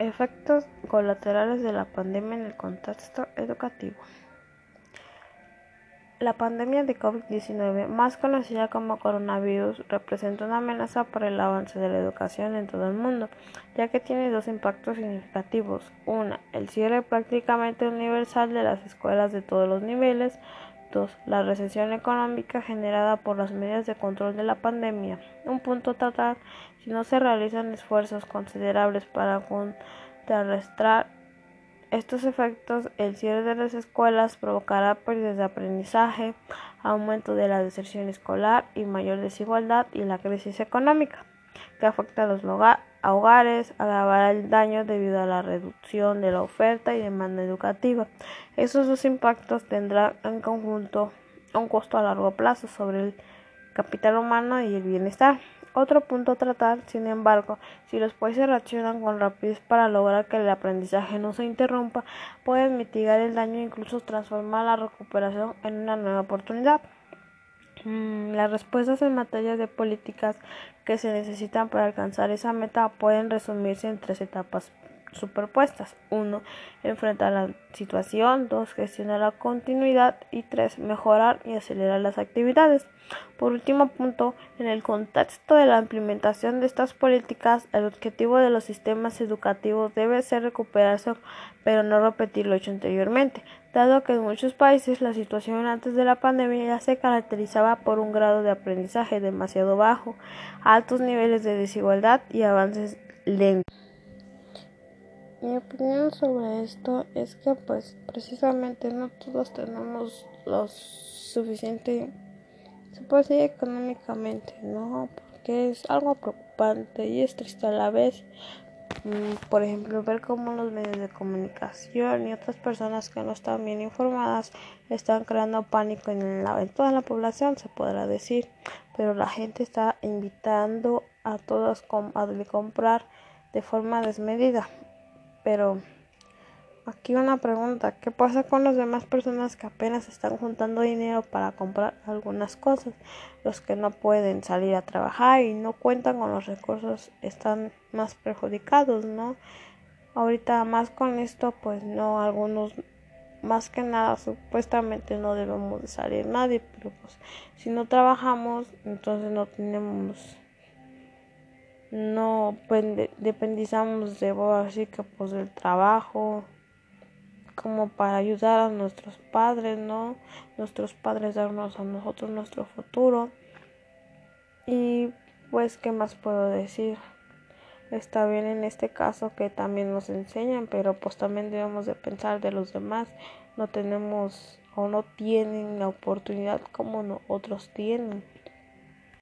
Efectos colaterales de la pandemia en el contexto educativo. La pandemia de COVID-19, más conocida como coronavirus, representa una amenaza para el avance de la educación en todo el mundo, ya que tiene dos impactos significativos. Una, el cierre prácticamente universal de las escuelas de todos los niveles. La recesión económica generada por las medidas de control de la pandemia. Un punto total si no se realizan esfuerzos considerables para contrarrestar estos efectos, el cierre de las escuelas provocará pérdidas de aprendizaje, aumento de la deserción escolar y mayor desigualdad y la crisis económica, que afecta a los hogares, agravará el daño debido a la reducción de la oferta y demanda educativa. Esos dos impactos tendrán en conjunto un costo a largo plazo sobre el capital humano y el bienestar. Otro punto a tratar, sin embargo, si los países reaccionan con rapidez para lograr que el aprendizaje no se interrumpa, pueden mitigar el daño e incluso transformar la recuperación en una nueva oportunidad. Mm, las respuestas en materia de políticas que se necesitan para alcanzar esa meta pueden resumirse en tres etapas superpuestas. 1. Enfrentar la situación. 2. Gestionar la continuidad. Y 3. Mejorar y acelerar las actividades. Por último punto, en el contexto de la implementación de estas políticas, el objetivo de los sistemas educativos debe ser recuperarse, pero no repetir lo hecho anteriormente, dado que en muchos países la situación antes de la pandemia ya se caracterizaba por un grado de aprendizaje demasiado bajo, altos niveles de desigualdad y avances lentos. Mi opinión sobre esto es que pues precisamente no todos tenemos lo suficiente, se puede decir económicamente, ¿no? Porque es algo preocupante y es triste a la vez. Mm, por ejemplo, ver cómo los medios de comunicación y otras personas que no están bien informadas están creando pánico en, la, en toda la población, se podrá decir. Pero la gente está invitando a todos a comprar de forma desmedida. Pero aquí una pregunta, ¿qué pasa con las demás personas que apenas están juntando dinero para comprar algunas cosas? Los que no pueden salir a trabajar y no cuentan con los recursos están más perjudicados, ¿no? Ahorita más con esto, pues no, algunos más que nada supuestamente no debemos de salir nadie, pero pues si no trabajamos, entonces no tenemos no dependizamos de así que pues del trabajo como para ayudar a nuestros padres no nuestros padres darnos a nosotros nuestro futuro. Y pues qué más puedo decir está bien en este caso que también nos enseñan pero pues también debemos de pensar de los demás. No tenemos o no tienen la oportunidad como otros tienen